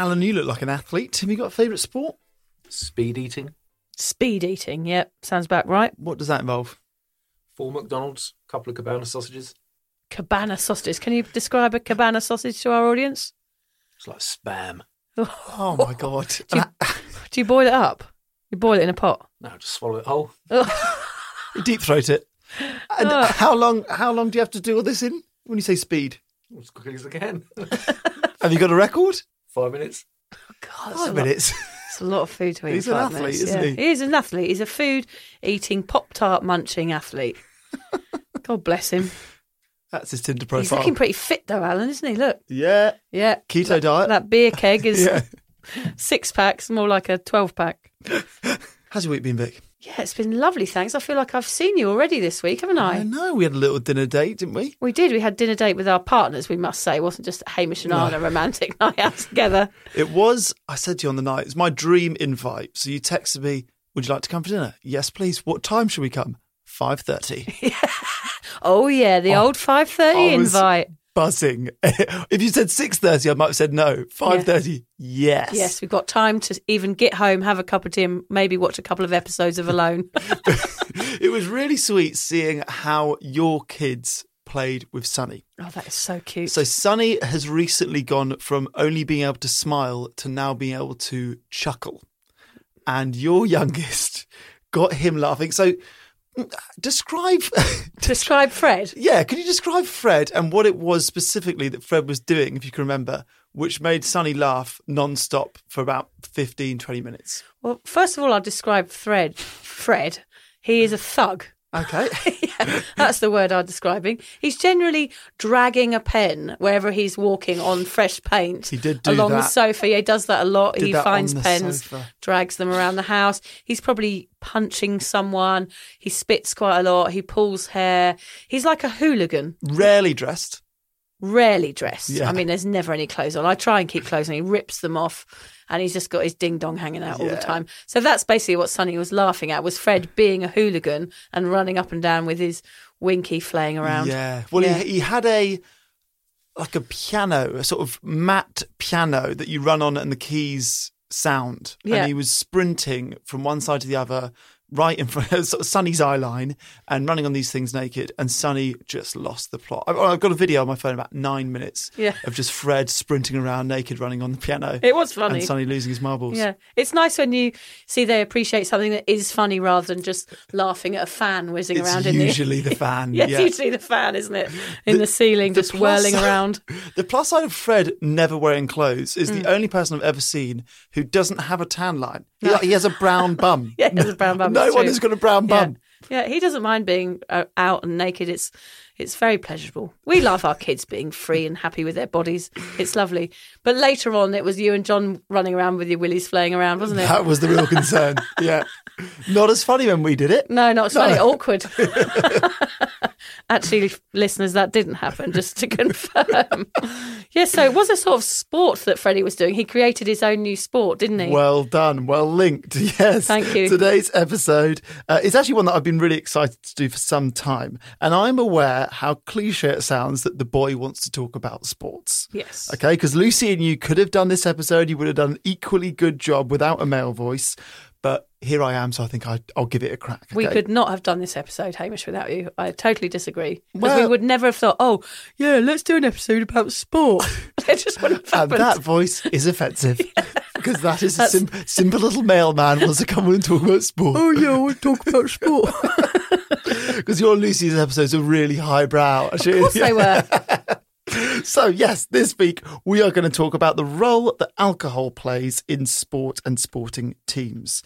Alan, you look like an athlete. Have you got a favourite sport? Speed eating. Speed eating, yep, sounds about right. What does that involve? Four McDonald's, a couple of cabana sausages. Cabana sausages. Can you describe a cabana sausage to our audience? It's like spam. Oh my god. Do you, do you boil it up? You boil it in a pot? No, just swallow it whole. Oh. You deep throat it. And Ugh. how long how long do you have to do all this in when you say speed? As quickly as I can. Have you got a record? Five minutes. God, Five minutes. It's a lot of food to eat. in He's an athlete, minutes, isn't yeah. he? He is an athlete. He's a food eating, pop tart munching athlete. God bless him. That's his Tinder profile. He's profile. looking pretty fit though, Alan, isn't he? Look, yeah. yeah. Keto that, diet. That beer keg is Yeah. six packs, more like a twelve pack. How's your week been, Vic? Yeah, it's been lovely. Thanks. I feel like I've seen you already this week, haven't I? I know. We had a little dinner date, didn't we? We did. We had dinner date with our partners. We must say, it wasn't just Hamish and I on a romantic night out together. It was, I said to you on the night, it's my dream invite. So you texted me, would you like to come for dinner? Yes, please. What time should we come? 5.30. Oh yeah, the oh, old five thirty I was- invite. Buzzing. if you said 6.30, I might have said no. 5.30, yes. Yes, we've got time to even get home, have a cup of tea, and maybe watch a couple of episodes of Alone. It was really sweet seeing how your kids played with Sunny. oh, that is so cute. So Sunny has recently gone from only being able to smile to now being able to chuckle. And your youngest got him laughing. So describe Describe Fred. Yeah, could you describe Fred and what it was specifically that Fred was doing, if you can remember, which made Sunny laugh non-stop for about 15, 20 minutes? Well, first of all, I'll describe Fred. Fred. He is a thug. Okay. Yeah, that's the word I'm describing. He's generally dragging a pen wherever he's walking on fresh paint. He did do along the sofa. Yeah, he does that a lot. Did he finds pens, sofa. drags them around the house. He's probably punching someone. He spits quite a lot. He pulls hair. He's like a hooligan. Rarely dressed. Rarely dressed. Yeah. I mean, there's never any clothes on. I try and keep clothes on. He rips them off, and he's just got his ding dong hanging out all Yeah. the time. So that's basically what Sunny was laughing at: was Fred being a hooligan and running up and down with his winky flaying around. Yeah. Well, Yeah. He, he had a like a piano, a sort of matte piano that you run on and the keys sound. Yeah. And he was sprinting from one side to the other, right in front of sort of Sunny's eye line and running on these things naked. And Sunny just lost the plot. I- I've got a video on my phone about nine minutes Yeah. of just Fred sprinting around naked, running on the piano. It was funny. And Sunny losing his marbles. Yeah, it's nice when you see they appreciate something that is funny rather than just laughing at a fan whizzing It's around in usually the fan. Yeah, yeah. it's usually the fan, isn't it? In the, ceiling, the just whirling side- around. The plus side of Fred never wearing clothes is Hmm. the only person I've ever seen who doesn't have a tan line. He, he has a brown bum. Yeah, he has a brown bum, No one has got a brown Yeah. bum. Yeah, he doesn't mind being uh, out and naked. It's it's very pleasurable. We love our kids being free and happy with their bodies. It's lovely. But later on, it was you and John running around with your willies flaying around, wasn't it? That was the real concern. yeah. Not as funny when we did it. No, not it's funny. Awkward. Actually, listeners, that didn't happen, just to confirm. yeah, so it was a sort of sport that Freddie was doing. He created his own new sport, didn't he? Well done, well linked. Yes. Thank you. Today's episode uh, is actually one that I've been really excited to do for some time. And I'm aware how cliche it sounds that the boy wants to talk about sports. yes. Okay, because Lucy and you could have done this episode. You would have done an equally good job without a male voice. But here I am, so I think I, I'll give it a crack. We could not have done this episode, Hamish, without you. I totally disagree. Because Well- we would never have thought, oh, yeah, let's do an episode about sport. it just wouldn't have And that voice is offensive because that is a sim- simple little male man wants to come and talk about sport. oh, yeah, I want to talk about sport. Because your Lucy's episodes are really highbrow. of course they were. So, yes, this week we are going to talk about the role that alcohol plays in sport and sporting teams.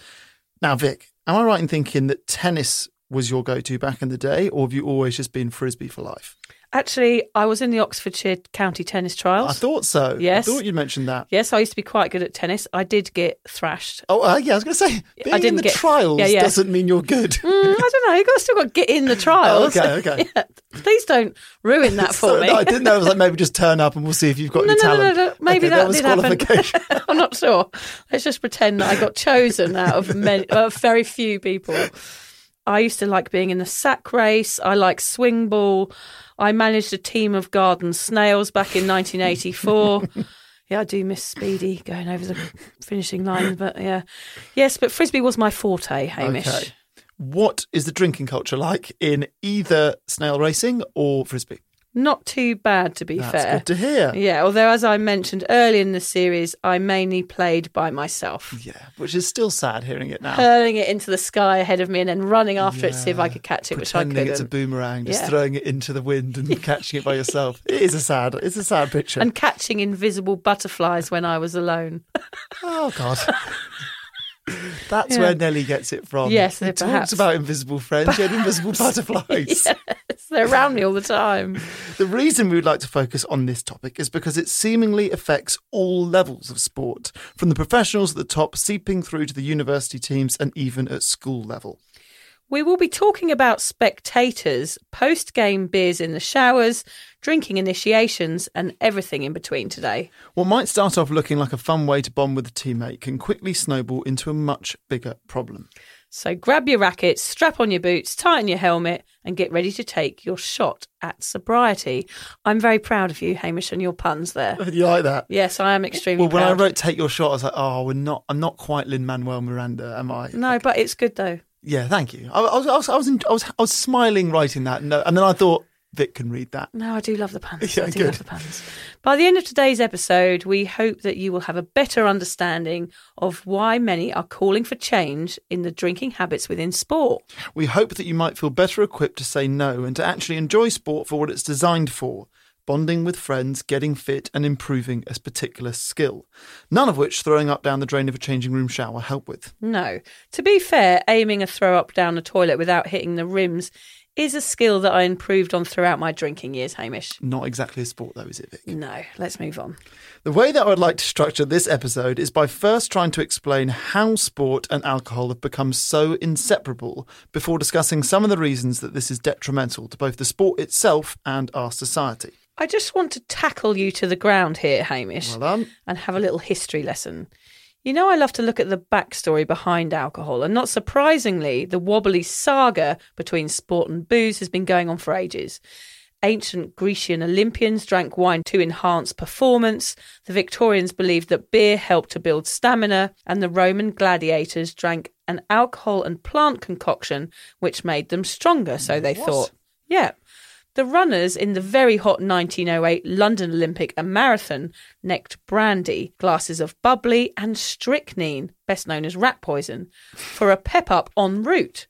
Now, Vic, am I right in thinking that tennis was your go to back in the day, or have you always just been frisbee for life? Actually, I was in the Oxfordshire County Tennis Trials. I thought so. Yes. I thought you'd mentioned that. Yes, I used to be quite good at tennis. I did get thrashed. Oh, uh, yeah, I was going to say, being in didn't the get- trials yeah, yeah. doesn't mean you're good. Mm, I don't know. You got still got to get in the trials. Oh, okay, okay. Yeah, Please don't ruin that for So, me. no, I didn't know. I was like, maybe just turn up and we'll see if you've got No, any no, no, talent. no, no. Maybe Okay, that was did happen. qualification. I'm not sure. Let's just pretend that I got chosen out of many, uh, very few people. I used to like being in the sack race. I like swing ball. I managed a team of garden snails back in 1984. yeah, I do miss Speedy going over the finishing line, but yeah, yes, but frisbee was my forte, Hamish. Okay. What is the drinking culture like in either snail racing or frisbee? Not too bad, to be That's fair. good to hear. Yeah, although as I mentioned earlier in the series, I mainly played by myself. Yeah, which is still sad hearing it now. hurling it into the sky ahead of me and then running after it to see if I could catch it, which I Pretending couldn't. it's a boomerang, just Yeah. throwing it into the wind and catching it by yourself. It is a sad, it's a sad picture. and catching invisible butterflies when I was alone. oh God, that's Yeah. where Nelly gets it from. Yes, she talks about invisible friends. She had invisible butterflies. yes, they're around me all the time. The reason we would like to focus on this topic is because it seemingly affects all levels of sport, from the professionals at the top, seeping through to the university teams, and even at school level. We will be talking about spectators, post game beers in the showers, drinking initiations, and everything in between today. What might start off looking like a fun way to bond with a teammate can quickly snowball into a much bigger problem. So grab your rackets, strap on your boots, tighten your helmet, and get ready to take your shot at sobriety. I'm very proud of you, Hamish, and your puns there. You like that? Yes, I am extremely Well, when I proud. wrote "Take Your Shot," I was like, "Oh, we're not. I'm not quite Lin Manuel Miranda, am I?" no, but it's good though. Yeah, thank you. I, I was, I was, I was, in, I was, I was smiling writing that, and then I thought Vic can read that. No, I do love the puns. Yeah, I do good. love the puns. By the end of today's episode, we hope that you will have a better understanding of why many are calling for change in the drinking habits within sport. We hope that you might feel better equipped to say no and to actually enjoy sport for what it's designed for bonding with friends, getting fit, and improving a particular skill. None of which throwing up down the drain of a changing room shower help with. No. To be fair, aiming a throw up down the toilet without hitting the rims is a skill that I improved on throughout my drinking years, Hamish. Not exactly a sport, though, is it, Vic? No, let's move on. The way that I would like to structure this episode is by first trying to explain how sport and alcohol have become so inseparable before discussing some of the reasons that this is detrimental to both the sport itself and our society. I just want to tackle you to the ground here, Hamish. Well done. and have a little history lesson. You know, I love to look at the backstory behind alcohol, and not surprisingly, the wobbly saga between sport and booze has been going on for ages. Ancient Grecian Olympians drank wine to enhance performance. The Victorians believed that beer helped to build stamina, and the Roman gladiators drank an alcohol and plant concoction which made them stronger, so they What? thought. Yeah. The runners in the very hot 1908 London Olympic and Marathon necked brandy, glasses of bubbly, and strychnine, best known as rat poison, for a pep up en route.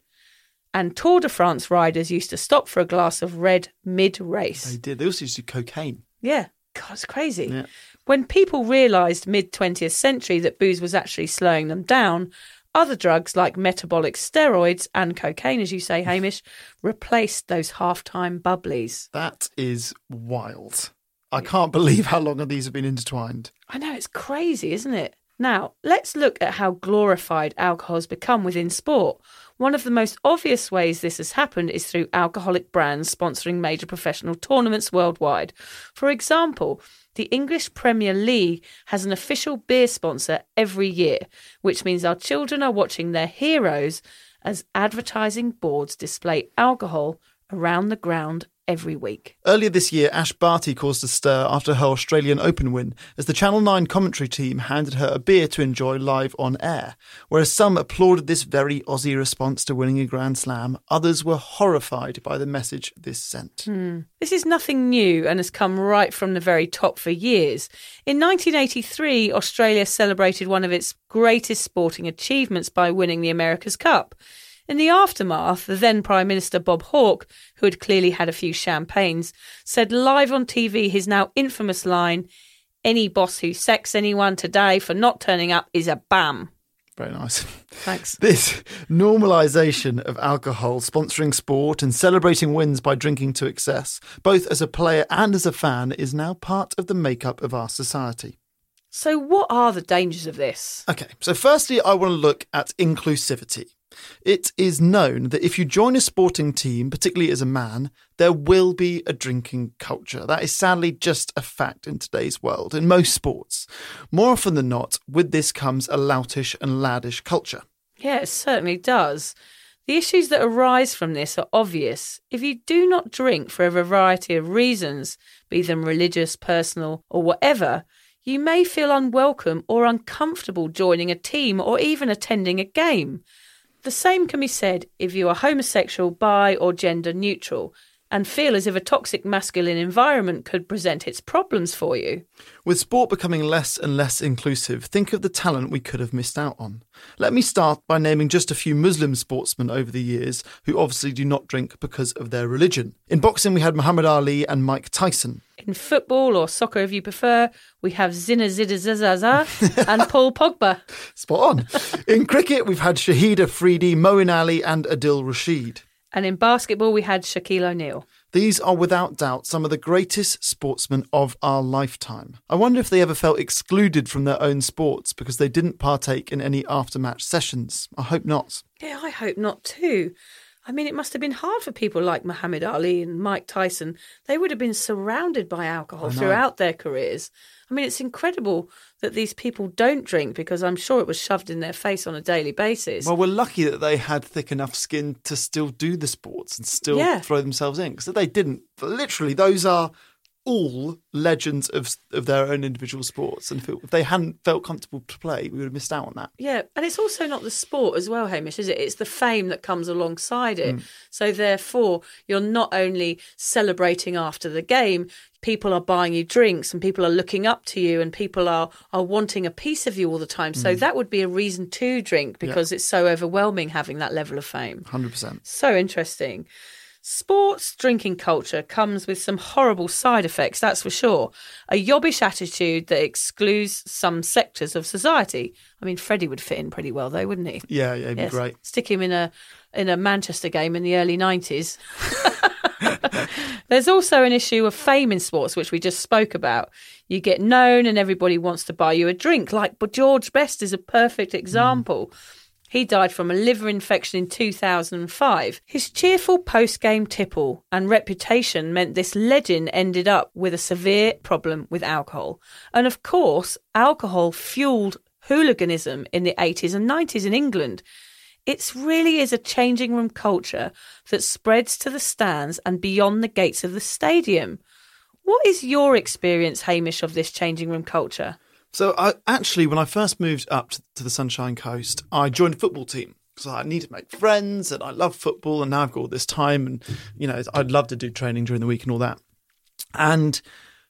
And Tour de France riders used to stop for a glass of red mid race. They did. They also used to do cocaine. Yeah, God, it's crazy. Yeah. When people realised mid 20th century that booze was actually slowing them down, other drugs like metabolic steroids and cocaine, as you say, Hamish, replaced those half-time bubblies. That is wild. I can't believe how long these have been intertwined. I know, it's crazy, isn't it? Now, let's look at how glorified alcohol has become within sport. One of the most obvious ways this has happened is through alcoholic brands sponsoring major professional tournaments worldwide. For example, the English Premier League has an official beer sponsor every year, which means our children are watching their heroes as advertising boards display alcohol around the ground every week. Earlier this year, Ash Barty caused a stir after her Australian Open win as the Channel 9 commentary team handed her a beer to enjoy live on air. Whereas some applauded this very Aussie response to winning a Grand Slam, others were horrified by the message this sent. Hmm. This is nothing new and has come right from the very top for years. In 1983, Australia celebrated one of its greatest sporting achievements by winning the America's Cup. In the aftermath, the then Prime Minister Bob Hawke, who had clearly had a few champagnes, said live on TV his now infamous line Any boss who sacks anyone today for not turning up is a bam. Very nice. Thanks. This normalisation of alcohol, sponsoring sport, and celebrating wins by drinking to excess, both as a player and as a fan, is now part of the makeup of our society. So, what are the dangers of this? Okay, so firstly, I want to look at inclusivity. It is known that if you join a sporting team, particularly as a man, there will be a drinking culture. That is sadly just a fact in today's world, in most sports. More often than not, with this comes a loutish and laddish culture. Yeah, it certainly does. The issues that arise from this are obvious. If you do not drink for a variety of reasons, be them religious, personal, or whatever, you may feel unwelcome or uncomfortable joining a team or even attending a game. The same can be said if you are homosexual, bi, or gender neutral and feel as if a toxic masculine environment could present its problems for you. With sport becoming less and less inclusive, think of the talent we could have missed out on. Let me start by naming just a few Muslim sportsmen over the years who obviously do not drink because of their religion. In boxing, we had Muhammad Ali and Mike Tyson. In football or soccer, if you prefer, we have Zina Zidazaza and Paul Pogba. Spot on. In cricket, we've had Shahid Afridi, Moeen Ali, and Adil Rashid. And in basketball, we had Shaquille O'Neal. These are without doubt some of the greatest sportsmen of our lifetime. I wonder if they ever felt excluded from their own sports because they didn't partake in any aftermatch sessions. I hope not. Yeah, I hope not too. I mean, it must have been hard for people like Muhammad Ali and Mike Tyson. They would have been surrounded by alcohol throughout their careers. I mean, it's incredible that these people don't drink because I'm sure it was shoved in their face on a daily basis. Well, we're lucky that they had thick enough skin to still do the sports and still Yeah. throw themselves in because they didn't. Literally, those are all legends of of their own individual sports. And if they hadn't felt comfortable to play, we would have missed out on that. Yeah, and it's also not the sport as well, Hamish, is it? It's the fame that comes alongside it. Mm. So therefore, you're not only celebrating after the game, people are buying you drinks and people are looking up to you and people are are wanting a piece of you all the time. So mm. that would be a reason to drink because it's so overwhelming having that level of fame. Hundred percent. So interesting. Sports drinking culture comes with some horrible side effects, that's for sure. A yobbish attitude that excludes some sectors of society. I mean, Freddie would fit in pretty well, though, wouldn't he? Yeah, yeah, it'd be great. Stick him in a in a Manchester game in the early nineties. There's also an issue of fame in sports, which we just spoke about. You get known, and everybody wants to buy you a drink. Like, but George Best is a perfect mm. example. He died from a liver infection in 2005. His cheerful post game tipple and reputation meant this legend ended up with a severe problem with alcohol. And of course, alcohol fueled hooliganism in the 80s and 90s in England. It really is a changing room culture that spreads to the stands and beyond the gates of the stadium. What is your experience, Hamish, of this changing room culture? So, I, actually, when I first moved up to, the Sunshine Coast, I joined a football team because I need to make friends and I love football. And now I've got all this time, and you know, I'd love to do training during the week and all that. And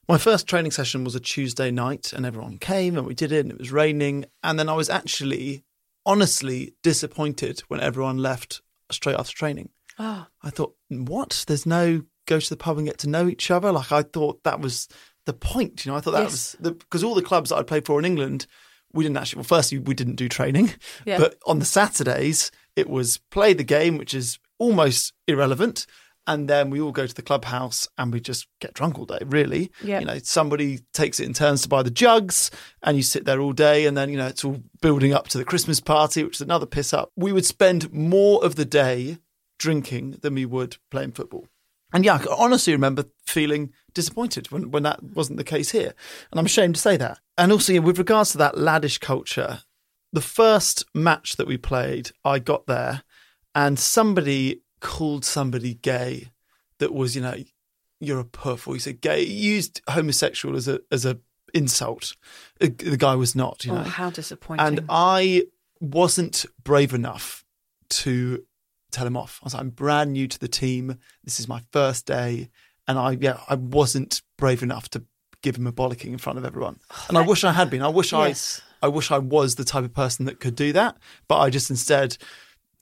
my first training session was a Tuesday night, and everyone came and we did it, and it was raining. And then I was actually, honestly, disappointed when everyone left straight after training. Oh, I thought, what? There's no go to the pub and get to know each other. Like I thought that was the point. You know, I thought that Yes. was because all the clubs that I played for in England, we didn't actually. Well, firstly, we didn't do training, Yeah. but on the Saturdays it was play the game, which is almost irrelevant, and then we all go to the clubhouse and we just get drunk all day. Really, Yeah. you know, somebody takes it in turns to buy the jugs, and you sit there all day, and then you know it's all building up to the Christmas party, which is another piss up. We would spend more of the day drinking than we would playing football. And yeah, I honestly remember feeling disappointed when, when that wasn't the case here. And I'm ashamed to say that. And also, yeah, with regards to that laddish culture, the first match that we played, I got there and somebody called somebody gay that was, you know, you're a puff, or he said gay, used homosexual as a as a insult. The guy was not, you Oh, know. how disappointing. And I wasn't brave enough to tell him off. I was like, I'm brand new to the team. This is my first day. And I, yeah, I wasn't brave enough to give him a bollocking in front of everyone. Oh, and I wish I had been. I wish Yes. I, I wish I was the type of person that could do that. But I just instead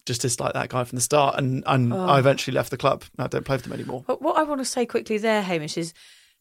just disliked that guy from the start. And, and Oh. I eventually left the club. I don't play for them anymore. But what I want to say quickly there, Hamish, is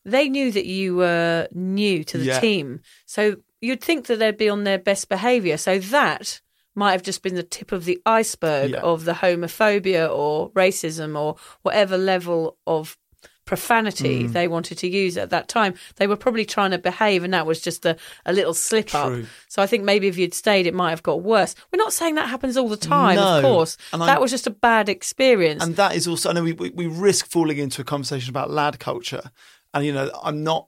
they knew that you were new to the Yeah. team. So you'd think that they'd be on their best behaviour. So that might have just been the tip of the iceberg Yeah. of the homophobia or racism or whatever level of profanity Mm. they wanted to use at that time. They were probably trying to behave, and that was just a, a little slip up. So I think maybe if you'd stayed, it might have got worse. We're not saying that happens all the time, of course. And that I'm- was just a bad experience. And that is also, I know we, we, we risk falling into a conversation about lad culture. And, you know, I'm not,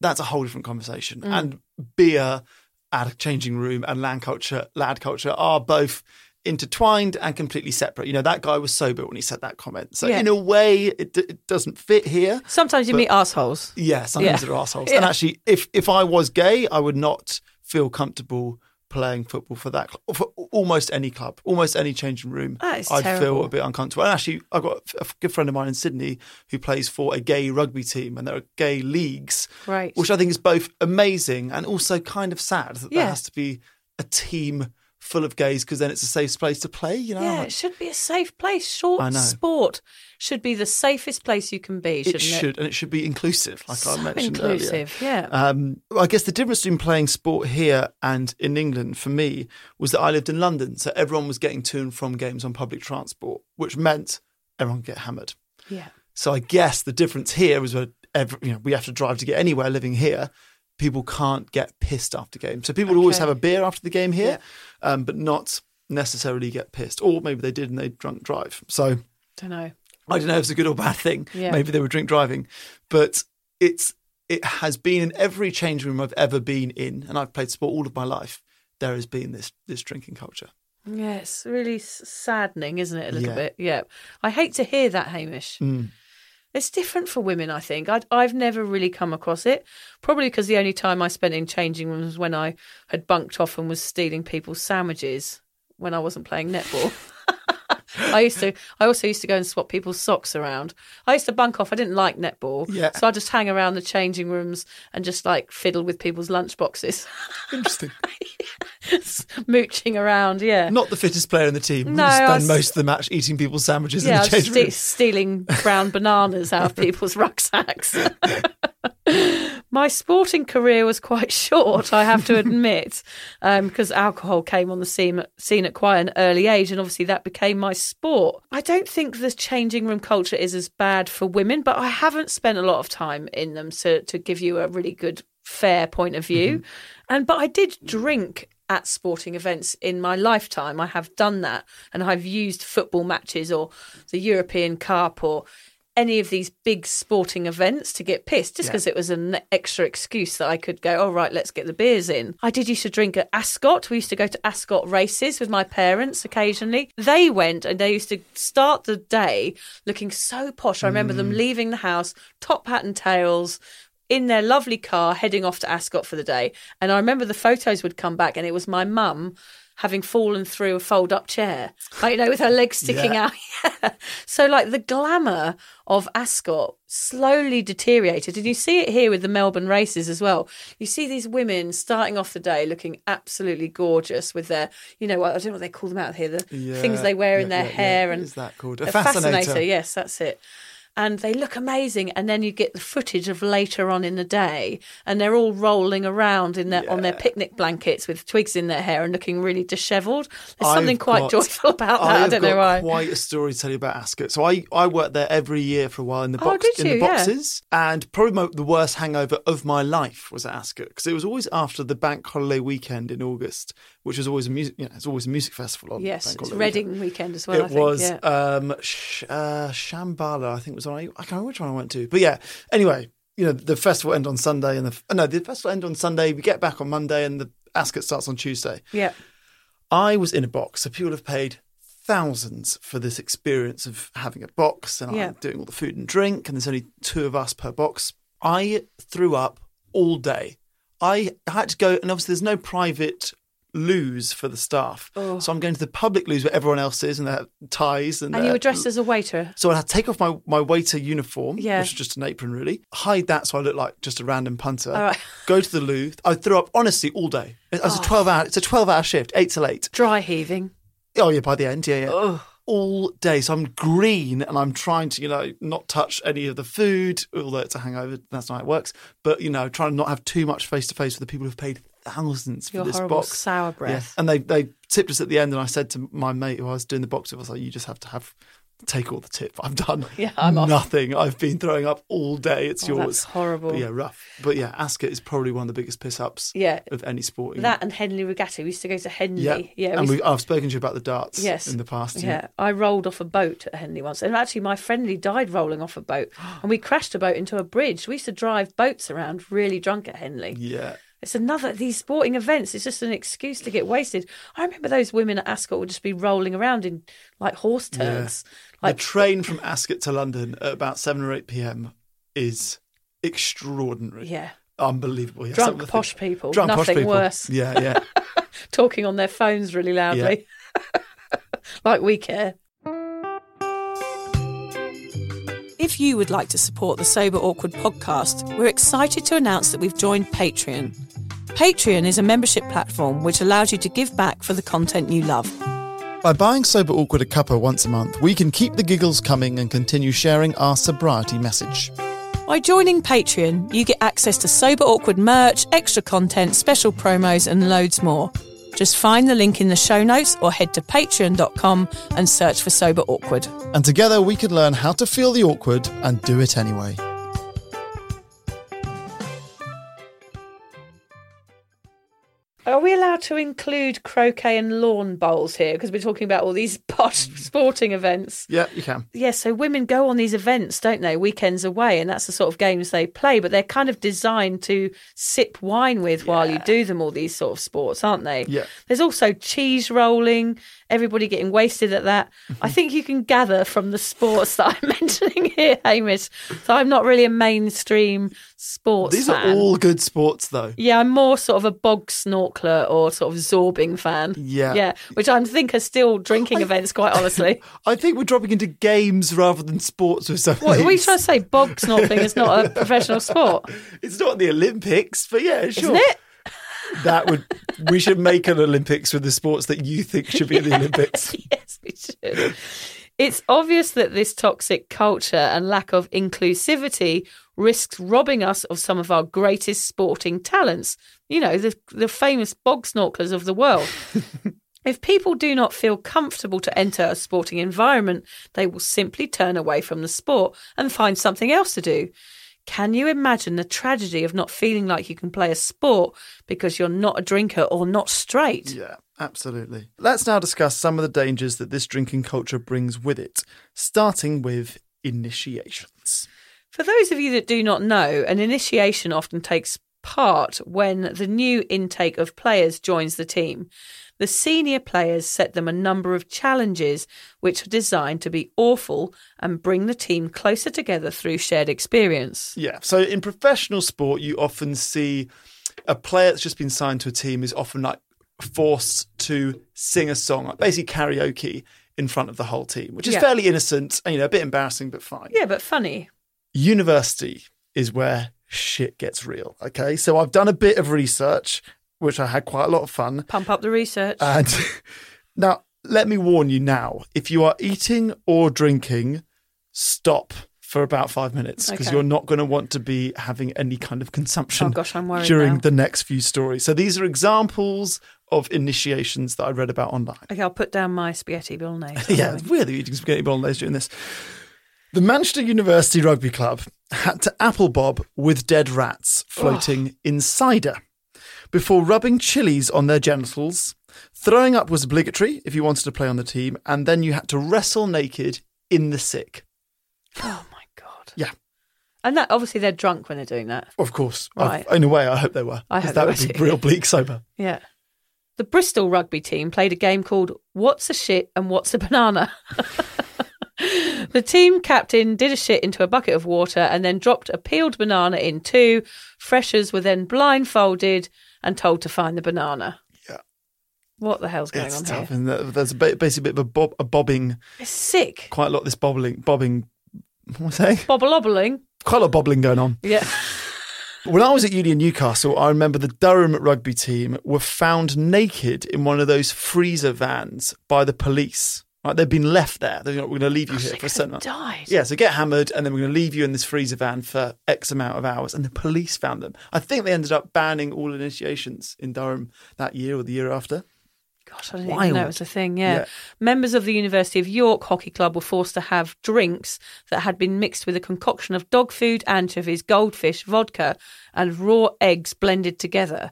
that's a whole different conversation. And beer at a changing room and land culture, lad culture are both intertwined and completely separate. You know, that guy was sober when he said that comment. So, Yeah. in a way, it, d- it doesn't fit here. Sometimes you meet assholes. Yeah, sometimes Yeah. they're assholes. Yeah. And actually, if if I was gay, I would not feel comfortable playing football for that cl- for almost any club, almost any changing room. I'd feel a bit uncomfortable. And actually, I've got a good friend of mine in Sydney who plays for a gay rugby team, and there are gay leagues, Right. which I think is both amazing and also kind of sad that there has to be a team full of gays because then it's a safe place to play. You know, Yeah, it should be a safe place. Short sport should be the safest place you can be, it should, and it should be inclusive, like so I mentioned earlier. inclusive, yeah. Um, I guess the difference between playing sport here and in England for me was that I lived in London, so everyone was getting to and from games on public transport, which meant everyone could get hammered. yeah. So I guess the difference here is where every, you know we have to drive to get anywhere. Living here, people can't get pissed after games. So people would always have a beer after the game here, um, but not necessarily get pissed. Or maybe they did and they drunk drive. So I Don't know. I don't know if it's a good or bad thing. Yeah. Maybe they were drink driving, but it's it has been in every change room I've ever been in, and I've played sport all of my life. There has been this this drinking culture. Yeah, it's really saddening, isn't it? A little Yeah. bit. Yeah. I hate to hear that, Hamish. Mm. It's different for women, I think. I'd, I've never really come across it. Probably because the only time I spent in changing rooms was when I had bunked off and was stealing people's sandwiches when I wasn't playing netball. I used to. I also used to go and swap people's socks around. I used to bunk off. I didn't like netball, Yeah. so I just hang around the changing rooms and just like fiddle with people's lunch boxes, Interesting. mooching around. Yeah, Not the fittest player in the team. No, spend was- most of the match eating people's sandwiches yeah, in the ste- room. stealing brown bananas out of people's rucksacks. My sporting career was quite short, I have to admit, um, because alcohol came on the scene, scene at quite an early age, and obviously that became my sport. I don't think the changing room culture is as bad for women, but I haven't spent a lot of time in them to, to give you a really good, fair point of view. And but I did drink at sporting events in my lifetime. I have done that, and I've used football matches or the European Cup or any of these big sporting events to get pissed just Yeah. because it was an extra excuse that I could go, all right, let's get the beers in. I did used to drink at Ascot. We used to go to Ascot races with my parents occasionally. They went and they used to start the day looking so posh. I remember them mm. leaving the house, top hat and tails, in their lovely car heading off to Ascot for the day. And I remember the photos would come back and it was my mum having fallen through a fold up chair, like, you know, with her legs sticking Yeah. out. So, like, the glamour of Ascot slowly deteriorated. And you see it here with the Melbourne races as well. You see these women starting off the day looking absolutely gorgeous with their, you know, what I don't know what they call them out here, the things they wear in their yeah, yeah. hair. And is that called? A a fascinator. Yes, that's it. And they look amazing. And then you get the footage of later on in the day, and they're all rolling around in their on their picnic blankets with twigs in their hair and looking really dishevelled. There's I've something quite got- joyful about that. I, I've don't got know why. quite a story to tell you about Ascot. So I, I worked there every year for a while in the Oh, box did in the you? Yeah. boxes, and probably my, the worst hangover of my life was at Ascot because it was always after the bank holiday weekend in August, which was always a music. You know, it's always a music festival. On Yes, it's holiday weekend. Reading weekend as well. I it think. was yeah. um, Sh- uh, Shambala, I think was on. I can't remember which one I went to, but yeah. Anyway, you know, the festival end on Sunday, and the no, the festival end on Sunday. We get back on Monday, and the Ascot starts on Tuesday. yeah. I was in a box, so people have paid thousands for this experience of having a box, and Yeah. I'm doing all the food and drink, and there's only two of us per box. I threw up all day. I had to go, and obviously there's no private loos for the staff, Oh. so I'm going to the public lose where everyone else is, and have ties, and, And you they're- were dressed as a waiter. so I had to take off my, my waiter uniform, Yeah. which is just an apron really, hide that so I look like just a random punter. All right. Go to the loo. I threw up honestly all day. It was Oh. a twelve hour. It's a twelve hour shift, eight till eight. Dry heaving. Oh yeah, by the end, yeah, yeah. Ugh. All day. So I'm green and I'm trying to, you know, not touch any of the food, although it's a hangover. That's not how it works. But you know, trying to not have too much face to face with the people who've paid thousands for Your this horrible box. sour Yeah. breath. And they they tipped us at the end, and I said to my mate who I was doing the box with, I was like, "You just have to have take all the tip. I've done Yeah, I'm off. nothing. I've been throwing up all day. It's Oh, yours." that's horrible. But yeah, rough. But yeah, Ascot is probably one of the biggest piss ups Yeah. of any sporting. That and Henley Regatta. We used to go to Henley. yeah, Yeah. and we- I've spoken to you about the darts. Yes. in the past. Yeah, I rolled off a boat at Henley once, and actually, my friendly died rolling off a boat, and we crashed a boat into a bridge. We used to drive boats around really drunk at Henley. yeah. It's another these sporting events. It's just an excuse to get wasted. I remember those women at Ascot would just be rolling around in like horse turds. Like the train from Ascot to London at about seven or eight p.m. is extraordinary. yeah, Unbelievable. Yeah, drunk posh things- people. Drunk Nothing posh people. worse. Yeah, yeah. Talking on their phones really loudly. like we care. If you would like to support the Sober Awkward podcast, we're excited to announce that we've joined Patreon. Patreon is a membership platform which allows you to give back for the content you love. By buying Sober Awkward a cuppa once a month, we can keep the giggles coming and continue sharing our sobriety message. By joining Patreon, you get access to Sober Awkward merch, extra content, special promos, and loads more. Just find the link in the show notes or head to patreon.com and search for Sober Awkward. And together we can learn how to feel the awkward and do it anyway. Are we allowed to include croquet and lawn bowls here? Because we're talking about all these posh mm. sporting events. Yeah, you can. Yeah, so women go on these events, don't they? Weekends away, and that's the sort of games they play. But they're kind of designed to sip wine with while you do them. All these sort of sports, aren't they? Yeah. There's also cheese rolling. Everybody getting wasted at that. Mm-hmm. I think you can gather from the sports that I'm mentioning here, Hamish. So I'm not really a mainstream sports. These fan. are all good sports, though. Yeah, I'm more sort of a bog snorkeler or sort of zorbing fan. Yeah. Yeah, which I think are still drinking events, quite honestly. I think we're dropping into games rather than sports with some of What are we trying to say? Bog snorkeling is not a professional sport, It's not the Olympics, but yeah, sure. isn't it? That would we should make an Olympics with the sports that you think should be in the Olympics. yes, we should. It's obvious that this toxic culture and lack of inclusivity risks robbing us of some of our greatest sporting talents. You know, the, the famous bog snorkelers of the world. if people do not feel comfortable to enter a sporting environment, they will simply turn away from the sport and find something else to do. Can you imagine the tragedy of not feeling like you can play a sport because you're not a drinker or not straight? Yeah, absolutely. Let's now discuss some of the dangers that this drinking culture brings with it, starting with initiations. For those of you that do not know, an initiation often takes part when the new intake of players joins the team. The senior players set them a number of challenges which are designed to be awful and bring the team closer together through shared experience. Yeah. So in professional sport, you often see a player that's just been signed to a team is often like forced to sing a song, basically karaoke in front of the whole team, which is Yeah. fairly innocent and you know a bit embarrassing, but fine. Yeah, but funny. University is where shit gets real. Okay. So I've done a bit of research, which I had quite a lot of fun. Pump up the research. And now, let me warn you now if you are eating or drinking, stop for about five minutes because Okay. you're not going to want to be having any kind of consumption Oh, gosh, during now. the next few stories. So these are examples of initiations that I read about online. Okay, I'll put down my spaghetti bolognese. Yeah, something. it's weird that you're eating spaghetti bolognese doing this. The Manchester University Rugby Club had to apple bob with dead rats floating in cider before rubbing chilies on their genitals. Throwing up was obligatory if you wanted to play on the team, and then you had to wrestle naked in the sick. Oh my god. Yeah. And that obviously they're drunk when they're doing that. Of course. I- Right. in a way, I hope they were. I hope that would were be real bleak sober. Yeah. The Bristol rugby team played a game called What's a Shit and What's a Banana? the team captain did a shit into a bucket of water and then dropped a peeled banana in two. Freshers were then blindfolded and told to find the banana. Yeah. What the hell's going It's on tough. here? And there's a bit, basically a bit of a, bob, a bobbing, It's sick. quite a lot of this bobbling, bobbing, what am I saying? Bobble-obbling. Quite a lot of bobbling going on. Yeah. When I was at uni in Newcastle, I remember the Durham rugby team were found naked in one of those freezer vans by the police. Right, they'd been left there. They're like, we're going to leave you oh, here They for a certain died. Yeah, so get hammered, and then we're going to leave you in this freezer van for X amount of hours. And the police found them. I think they ended up banning all initiations in Durham that year or the year after. Gosh, I didn't Wild. even know it was a thing. Yeah. Yeah. Members of the University of York Hockey Club were forced to have drinks that had been mixed with a concoction of dog food, anchovies, goldfish, vodka, and raw eggs blended together.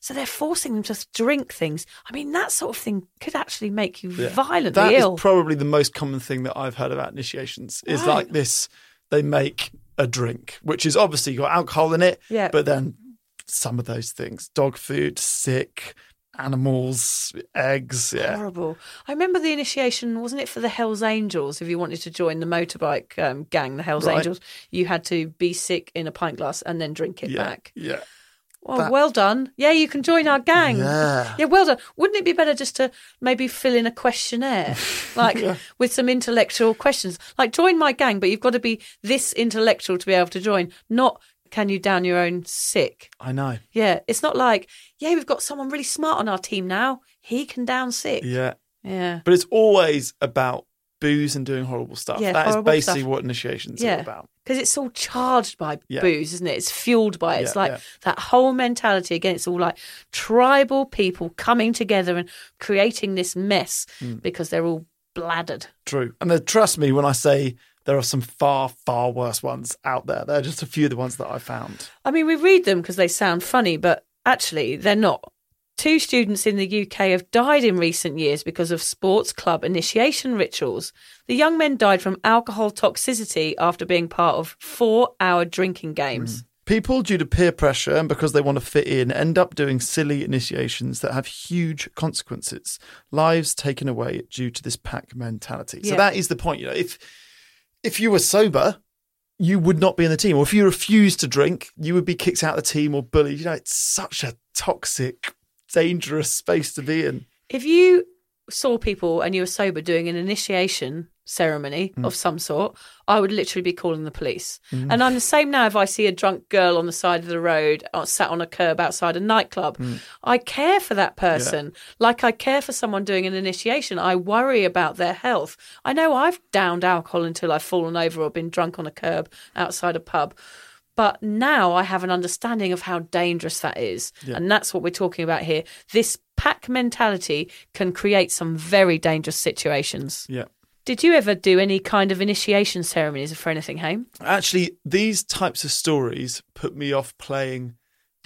So they're forcing them to drink things. I mean, that sort of thing could actually make you violently That is ill. probably the most common thing that I've heard about initiations is Right. like this they make a drink, which is obviously got alcohol in it, Yeah. but then some of those things dog food, sick, animals, eggs. Yeah. Horrible. I remember the initiation, wasn't it for the Hells Angels? If you wanted to join the motorbike um, gang, the Hells Right. Angels, you had to be sick in a pint glass and then drink it Yeah. back. Yeah. Well, That- well done. Yeah, you can join our gang. Yeah. Yeah, well done. Wouldn't it be better just to maybe fill in a questionnaire, like with some intellectual questions? Like, join my gang, but you've got to be this intellectual to be able to join, not can you down your own sick? I know. Yeah, it's not like, yeah, we've got someone really smart on our team now. He can down sick. Yeah. Yeah. But it's always about booze and doing horrible stuff. Yeah, that is basically stuff. what initiations Yeah. about. Because it's all charged by Yeah. booze, isn't it? It's fueled by it. It's Yeah, like that whole mentality again. It's all like tribal people coming together and creating this mess Hmm. because they're all bladdered. True. And then trust me when I say there are some far, far worse ones out there. They're just a few of the ones that I found. I mean, we read them because they sound funny, but actually, they're not. Two students in the UK have died in recent years because of sports club initiation rituals. The young men died from alcohol toxicity after being part of four hour drinking games. Hmm. People, due to peer pressure and because they want to fit in, end up doing silly initiations that have huge consequences. Lives taken away due to this pack mentality. So that is the point. You know, if if you were sober, you would not be in the team. Or if you refused to drink, you would be kicked out of the team or bullied. You know, it's such a toxic, dangerous space to be in. If you saw people and you were sober doing an initiation ceremony Mm. of some sort, I would literally be calling the police. And I'm the same now if I see a drunk girl on the side of the road uh, sat on a curb outside a nightclub. Mm. I care for that person like I care for someone doing an initiation. I worry about their health. I know I've downed alcohol until I've fallen over or been drunk on a curb outside a pub. But now I have an understanding of how dangerous that is. And that's what we're talking about here. This pack mentality can create some very dangerous situations. Yeah. Did you ever do any kind of initiation ceremonies for anything, Haim? Actually, these types of stories put me off playing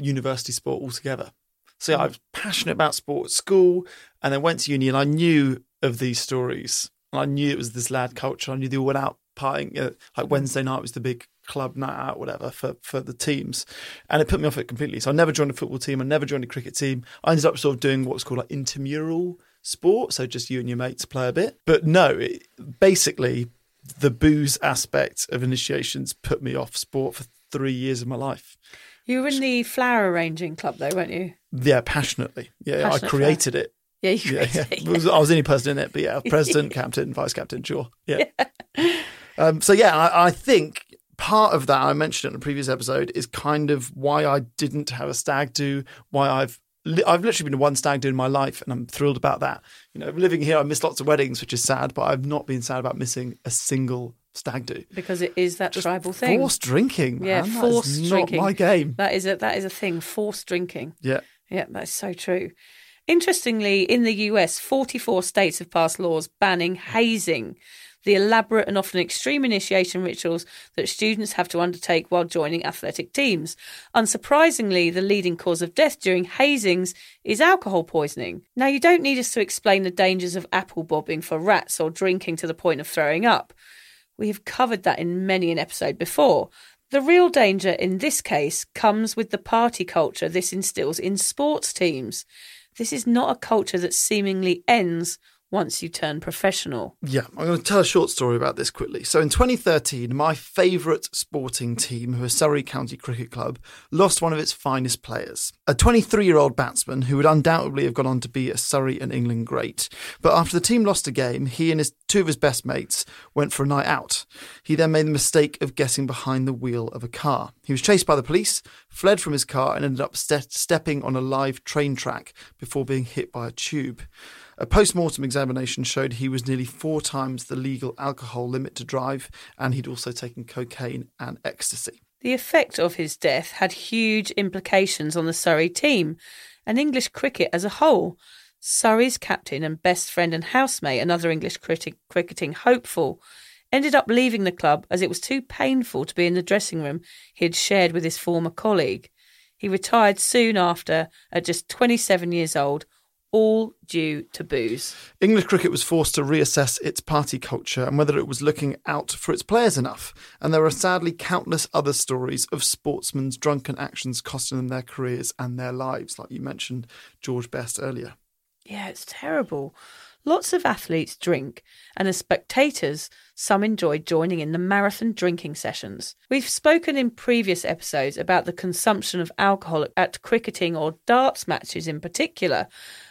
university sport altogether. So I was passionate about sport at school and then went to uni and I knew of these stories. And I knew it was this lad culture. I knew they all went out partying. Uh, like Wednesday night was the big club night out, whatever, for, for the teams. And it put me off it completely. So I never joined a football team. I never joined a cricket team. I ended up sort of doing what's called like intramural sport. So just you and your mates play a bit. But no, it, basically the booze aspect of initiations put me off sport for three years of my life. You were in the flower arranging club, though, weren't you? Yeah, passionately. Yeah, Passionate I created it. Yeah, you Yeah, yeah. created It was- I was the only person in it, but yeah, president, captain, vice captain, sure. Yeah. Um, so yeah, I, I think part of that I mentioned it in a previous episode is kind of why I didn't have a stag do, why I've li- I've literally been to one stag do in my life, and I'm thrilled about that. You know, living here, I miss lots of weddings, which is sad, but I've not been sad about missing a single stag do. because it is that Just tribal thing. Forced drinking, Yeah, man. That is forced not drinking. my game. That is a that is a thing. Forced drinking. Yeah. Yeah, that's so true. Interestingly, in the US, 44 states have passed laws banning hazing, the elaborate and often extreme initiation rituals that students have to undertake while joining athletic teams. Unsurprisingly, the leading cause of death during hazings is alcohol poisoning. Now, you don't need us to explain the dangers of apple bobbing for rats or drinking to the point of throwing up. We have covered that in many an episode before. The real danger in this case comes with the party culture this instills in sports teams. This is not a culture that seemingly ends once you turn professional. Yeah, I'm going to tell a short story about this quickly. So, in 2013, my favourite sporting team, who Surrey County Cricket Club, lost one of its finest players. A 23 year old batsman who would undoubtedly have gone on to be a Surrey and England great. But after the team lost a game, he and his two of his best mates went for a night out. He then made the mistake of getting behind the wheel of a car. He was chased by the police, fled from his car, and ended up ste- stepping on a live train track before being hit by a tube. A post mortem examination showed he was nearly four times the legal alcohol limit to drive, and he'd also taken cocaine and ecstasy. The effect of his death had huge implications on the Surrey team and English cricket as a whole. Surrey's captain and best friend and housemate, another English critic, cricketing hopeful, ended up leaving the club as it was too painful to be in the dressing room he had shared with his former colleague. He retired soon after at just 27 years old, all due to booze. English cricket was forced to reassess its party culture and whether it was looking out for its players enough. And there are sadly countless other stories of sportsmen's drunken actions costing them their careers and their lives, like you mentioned George Best earlier. Yeah, it's terrible. Lots of athletes drink, and as spectators, some enjoy joining in the marathon drinking sessions. We've spoken in previous episodes about the consumption of alcohol at cricketing or darts matches in particular,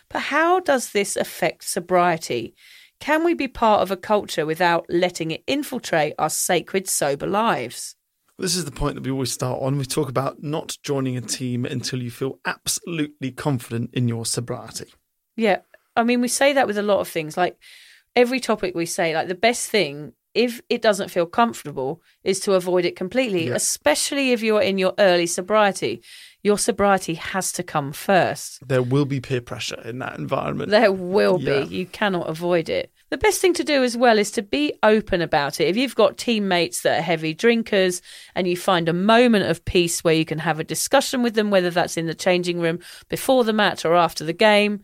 but how does this affect sobriety? Can we be part of a culture without letting it infiltrate our sacred sober lives? This is the point that we always start on. We talk about not joining a team until you feel absolutely confident in your sobriety. Yeah. I mean, we say that with a lot of things. Like every topic we say, like the best thing, if it doesn't feel comfortable, is to avoid it completely, Yeah. especially if you're in your early sobriety. Your sobriety has to come first. There will be peer pressure in that environment. There will Yeah. be. You cannot avoid it. The best thing to do as well is to be open about it. If you've got teammates that are heavy drinkers and you find a moment of peace where you can have a discussion with them, whether that's in the changing room before the match or after the game,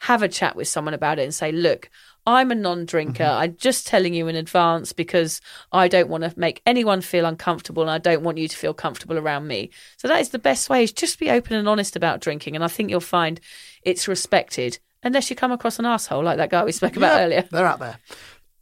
have a chat with someone about it and say, look, I'm a non drinker. Mm-hmm. I'm just telling you in advance because I don't want to make anyone feel uncomfortable and I don't want you to feel comfortable around me. So that is the best way is just be open and honest about drinking. And I think you'll find it's respected unless you come across an asshole like that guy we spoke about Yeah, earlier. They're out there.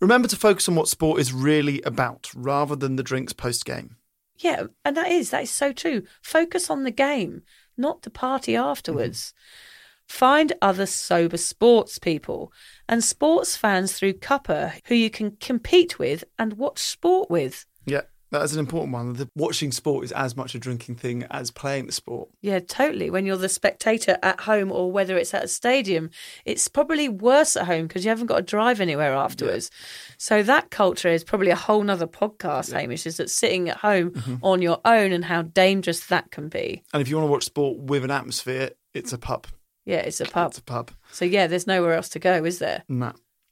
Remember to focus on what sport is really about rather than the drinks post game. Yeah, and that is that is so true. Focus on the game, not the party afterwards. Mm-hmm. Find other sober sports people and sports fans through Cuppa who you can compete with and watch sport with. Yeah, that is an important one. The watching sport is as much a drinking thing as playing the sport. Yeah, totally. When you're the spectator at home or whether it's at a stadium, it's probably worse at home because you haven't got to drive anywhere afterwards. So that culture is probably a whole nother podcast, Hamish, is that sitting at home mm-hmm. on your own and how dangerous that can be. And if you want to watch sport with an atmosphere, it's a pub. Yeah, it's a pub. It's a pub. So yeah, there's nowhere else to go, is there?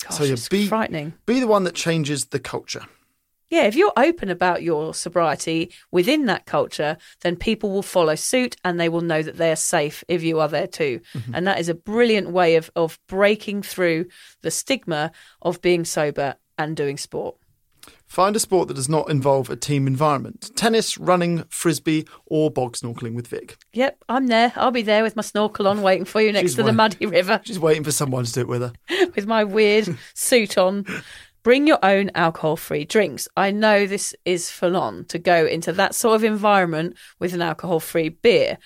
Gosh, so it's be frightening. be the one that changes the culture. Yeah, if you're open about your sobriety within that culture, then people will follow suit and they will know that they are safe if you are there too. Mm-hmm. And that is a brilliant way of, of breaking through the stigma of being sober and doing sport. Find a sport that does not involve a team environment. Tennis, running, frisbee, or bog snorkeling with Vic. Yep, I'm there. I'll be there with my snorkel on waiting for you next She's to the muddy river She's waiting for someone to do it with her. with my weird suit on. Bring your own alcohol free drinks. I know this is full on to go into that sort of environment with an alcohol free beer.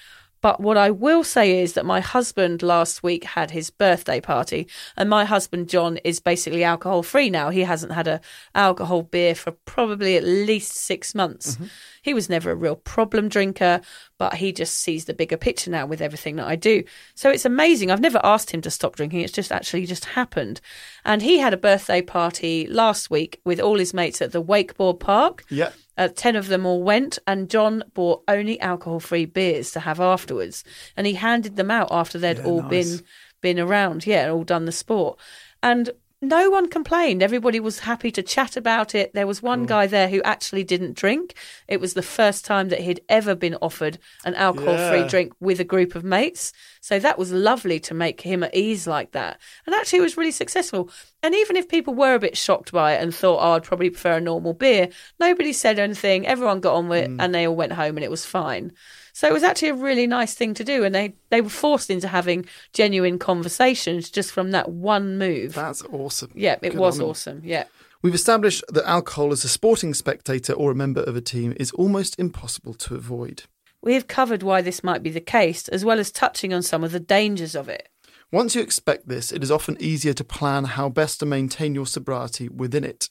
But what I will say is that my husband last week had his birthday party, and my husband John is basically alcohol free now. He hasn't had a alcohol beer for probably at least six months. Mm-hmm. He was never a real problem drinker, but he just sees the bigger picture now with everything that I do. So it's amazing. I've never asked him to stop drinking. It's just actually just happened. And he had a birthday party last week with all his mates at the wakeboard park. Yeah. Uh, 10 of them all went, and John bought only alcohol free beers to have afterwards. And he handed them out after they'd Yeah, all nice. been been around, yeah, all done the sport. And no one complained. Everybody was happy to chat about it. There was one mm. guy there who actually didn't drink. It was the first time that he'd ever been offered an alcohol free Yeah. drink with a group of mates. So that was lovely to make him at ease like that. And actually, it was really successful. And even if people were a bit shocked by it and thought, oh, I'd probably prefer a normal beer, nobody said anything. Everyone got on with it mm. and they all went home and it was fine. So it was actually a really nice thing to do. And they, they were forced into having genuine conversations just from that one move. That's awesome. yeah, it Good was on awesome. Yeah. We've established that alcohol as a sporting spectator or a member of a team is almost impossible to avoid. We have covered why this might be the case, as well as touching on some of the dangers of it. Once you expect this, it is often easier to plan how best to maintain your sobriety within it.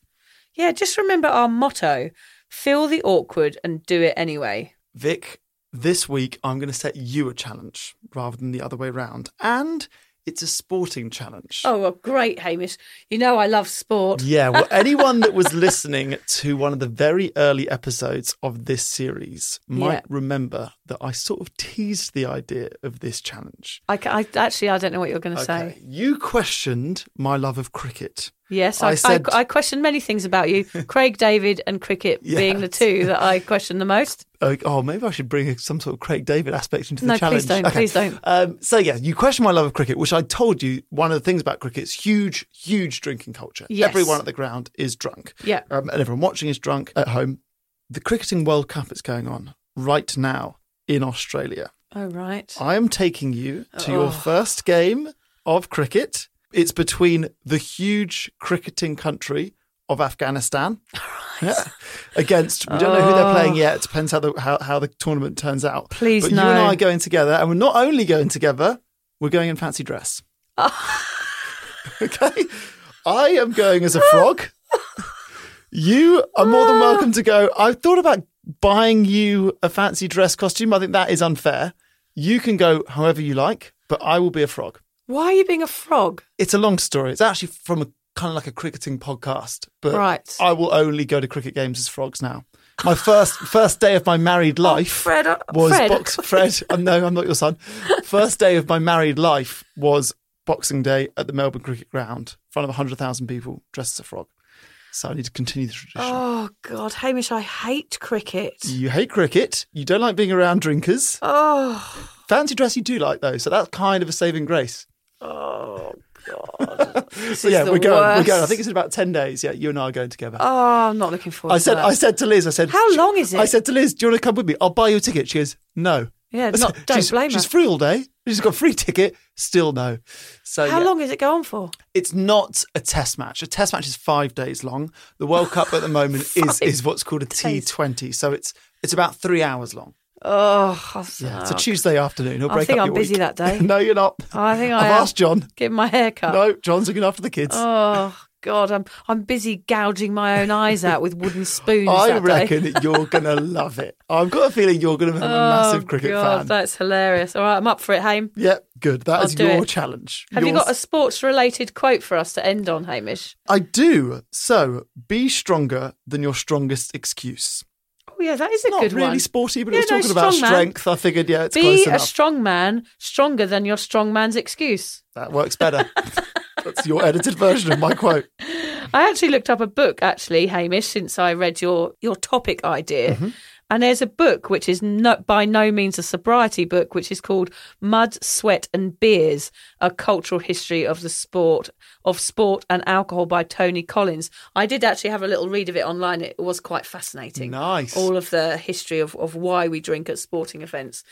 Yeah, just remember our motto feel the awkward and do it anyway. Vic, this week I'm going to set you a challenge rather than the other way round. And it's a sporting challenge. Oh, well, great, Hamish. You know I love sport. Yeah, well, anyone that was listening to one of the very early episodes of this series might Yeah. remember that I sort of teased the idea of this challenge. I, I actually I don't know what you're going to Okay. say. You questioned my love of cricket. Yes, I I, I, said- I, question many things about you. Craig David and cricket being the two that I question the most. Oh, oh, maybe I should bring some sort of Craig David aspect into the No, challenge. please don't, Okay. please don't. Um, so yeah, you question my love of cricket, which I told you one of the things about cricket is huge, huge drinking culture. Yes. Everyone at the ground is drunk. Yeah. um, and everyone watching is drunk at home. The cricketing World Cup is going on right now in Australia. Oh, right. I am taking you to Oh. your first game of cricket. It's between the huge cricketing country of Afghanistan Yeah. against we don't know who they're playing oh. yet. It depends how the how, how the tournament turns out. Oh. Please but you and I are going together, and we're not only going together, we're going in fancy dress. okay, I am going as a frog. You are more than welcome to go. I've thought about buying you a fancy dress costume. I think that is unfair. You can go however you like, but I will be a frog. Why are you being a frog? It's a long story. It's actually from a kind of like a cricketing podcast, but Right. I will only go to cricket games as frogs now. My first first day of my married life Fred, uh, was Fred. box Fred. um, no, I'm not your son. First day of my married life was Boxing Day at the Melbourne Cricket Ground, in front of hundred thousand people dressed as a frog. So I need to continue the tradition. Oh, God, Hamish, I hate cricket. You hate cricket. You don't like being around drinkers. Oh, Fancy dress you do like though, so that's kind of a saving grace. Oh, God. So yeah, we're going. We're going. I think it's in about ten days. Yeah, you and I are going together. Oh, I'm not looking forward I to said. I said to Liz. I said. How long is it? I said to Liz, "Do you want to come with me? I'll buy you a ticket." She goes, "No." Yeah, not, don't she's, blame She's her. She's free all day. She's got a free ticket. Still no. So How yeah. long is it go on for? It's not a test match. A test match is five days long. The World Cup at the moment is is what's called a T Twenty. So it's it's about three hours long. Oh, Yeah, it's a Tuesday afternoon. He'll I think up I'm busy week. that day. no, you're not. Oh, I think I I've asked John. Getting my hair cut. No, John's looking after the kids. Oh God, I'm I'm busy gouging my own eyes out with wooden spoons. I that day. reckon you're gonna love it. I've got a feeling you're gonna become a oh, massive oh, cricket God, fan. That's hilarious. All right, I'm up for it, Haim. Yep, good. That I'll is your it. challenge. Have you got a sports-related quote for us to end on, Hamish? I do. So, be stronger than your strongest excuse. Yeah, that is a Not good really one. sporty, but Yeah, it was no, talking about man. strength. I figured, yeah, it's close Be a strong man, stronger than your strong man's excuse. that works better. That's your edited version of my quote. I actually looked up a book, actually, Hamish, since I read your your topic idea. Mm-hmm. And there's a book which is no, by no means a sobriety book, which is called Mud, Sweat and Beers: A Cultural History of the Sport of Sport and Alcohol by Tony Collins. I did actually have a little read of it online. It was quite fascinating. Nice. All of the history of, of why we drink at sporting events.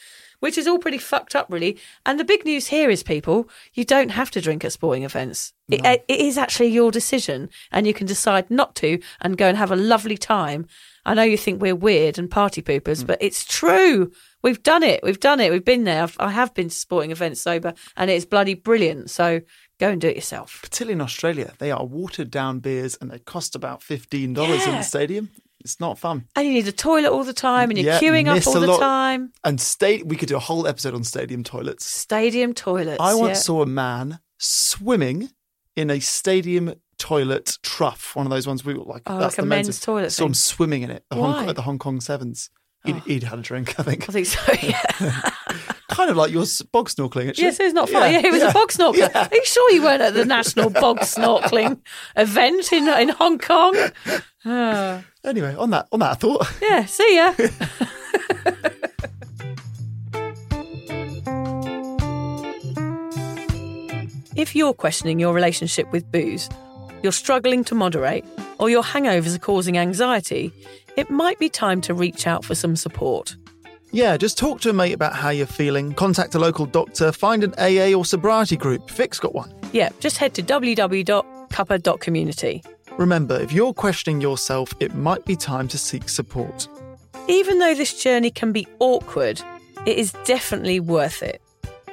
Which is all pretty fucked up, really. And the big news here is, people, you don't have to drink at sporting events. It, uh, it is actually your decision, and you can decide not to and go and have a lovely time. I know you think we're weird and party poopers, mm. but it's true. We've done it. We've done it. We've been there. I've, I have been to sporting events sober, and it's bloody brilliant. So go and do it yourself. Particularly in Australia, they are watered down beers and they cost about $15 in the stadium. It's not fun. And you need a toilet all the time and you're Yeah, queuing up all the lot. time. And state we could do a whole episode on stadium toilets. Stadium toilets. I once yeah. saw a man swimming in a stadium toilet trough, one of those ones we were like. Oh, that's like a the men's toilet Saw him thing. swimming in it. The Hong, at the Hong Kong Sevens. He'd, Oh. he'd had a drink, I think. I think so, yeah. kind of like your bog snorkeling. Actually. yes, it's not fun. Yeah, it was a bog snorkeling. Yeah. Are you sure you weren't at the National Bog Snorkeling event in, in Hong Kong? Ah. Anyway, on that, on that thought. yeah, see ya. if you're questioning your relationship with booze, you're struggling to moderate, or your hangovers are causing anxiety, it might be time to reach out for some support. Yeah, just talk to a mate about how you're feeling. Contact a local doctor. Find an AA or sobriety group. Vic's got one. Yeah, just head to www.cuppa.community. Remember, if you're questioning yourself, it might be time to seek support. Even though this journey can be awkward, it is definitely worth it.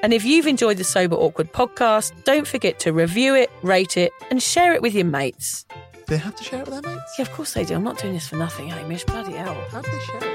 And if you've enjoyed the Sober Awkward podcast, don't forget to review it, rate it, and share it with your mates. Do they have to share it with their mates? Yeah, of course they do. I'm not doing this for nothing, Hamish. Bloody hell. How do they share it?